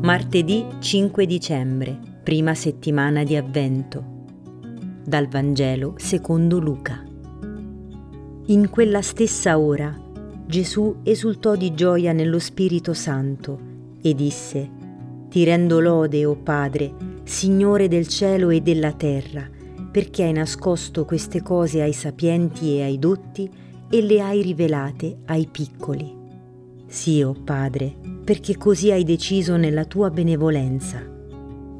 Martedì 5 dicembre, prima settimana di avvento. Dal Vangelo secondo Luca. In quella stessa ora Gesù esultò di gioia nello Spirito Santo e disse, Ti rendo lode, o Padre, Signore del cielo e della terra, perché hai nascosto queste cose ai sapienti e ai dotti e le hai rivelate ai piccoli. Sì, o Padre, perché così hai deciso nella tua benevolenza.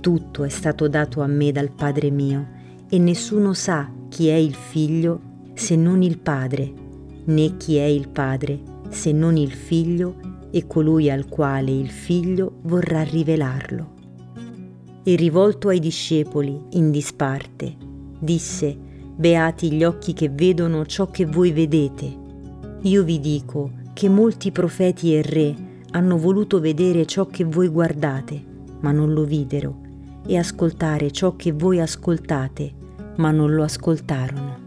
Tutto è stato dato a me dal Padre mio, e nessuno sa chi è il Figlio se non il Padre, né chi è il Padre se non il Figlio e colui al quale il Figlio vorrà rivelarlo. E rivolto ai discepoli, in disparte, disse, Beati gli occhi che vedono ciò che voi vedete. Io vi dico, che molti profeti e re hanno voluto vedere ciò che voi guardate, ma non lo videro, e ascoltare ciò che voi ascoltate, ma non lo ascoltarono.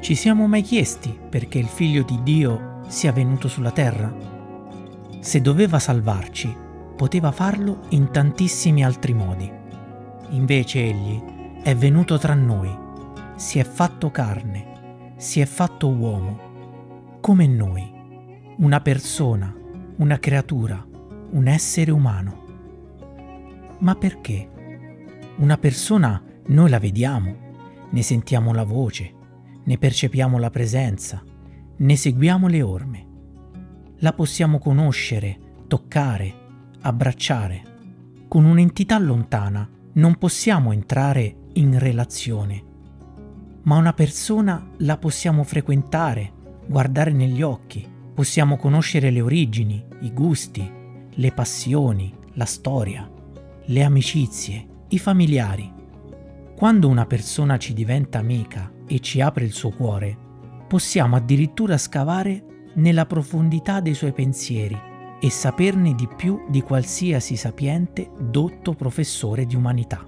Ci siamo mai chiesti perché il figlio di Dio sia venuto sulla terra? Se doveva salvarci, poteva farlo in tantissimi altri modi. Invece egli è venuto tra noi, si è fatto carne, si è fatto uomo, come noi, una persona, una creatura, un essere umano. Ma perché? Una persona noi la vediamo, ne sentiamo la voce, ne percepiamo la presenza, ne seguiamo le orme. La possiamo conoscere, toccare, abbracciare. Con un'entità lontana non possiamo entrare in relazione, ma una persona la possiamo frequentare, guardare negli occhi, possiamo conoscere le origini, i gusti, le passioni, la storia, le amicizie, i familiari. Quando una persona ci diventa amica e ci apre il suo cuore, possiamo addirittura scavare nella profondità dei suoi pensieri e saperne di più di qualsiasi sapiente dotto professore di umanità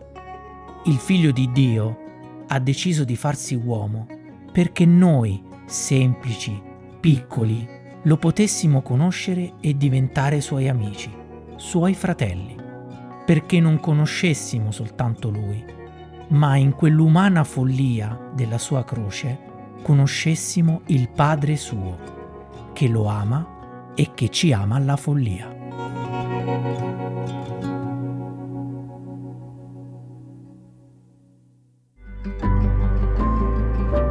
il figlio di Dio ha deciso di farsi uomo perché noi, semplici, piccoli, lo potessimo conoscere e diventare suoi amici, suoi fratelli, perché non conoscessimo soltanto lui, ma in quell'umana follia della sua croce conoscessimo il Padre suo, che lo ama e che ci ama alla follia.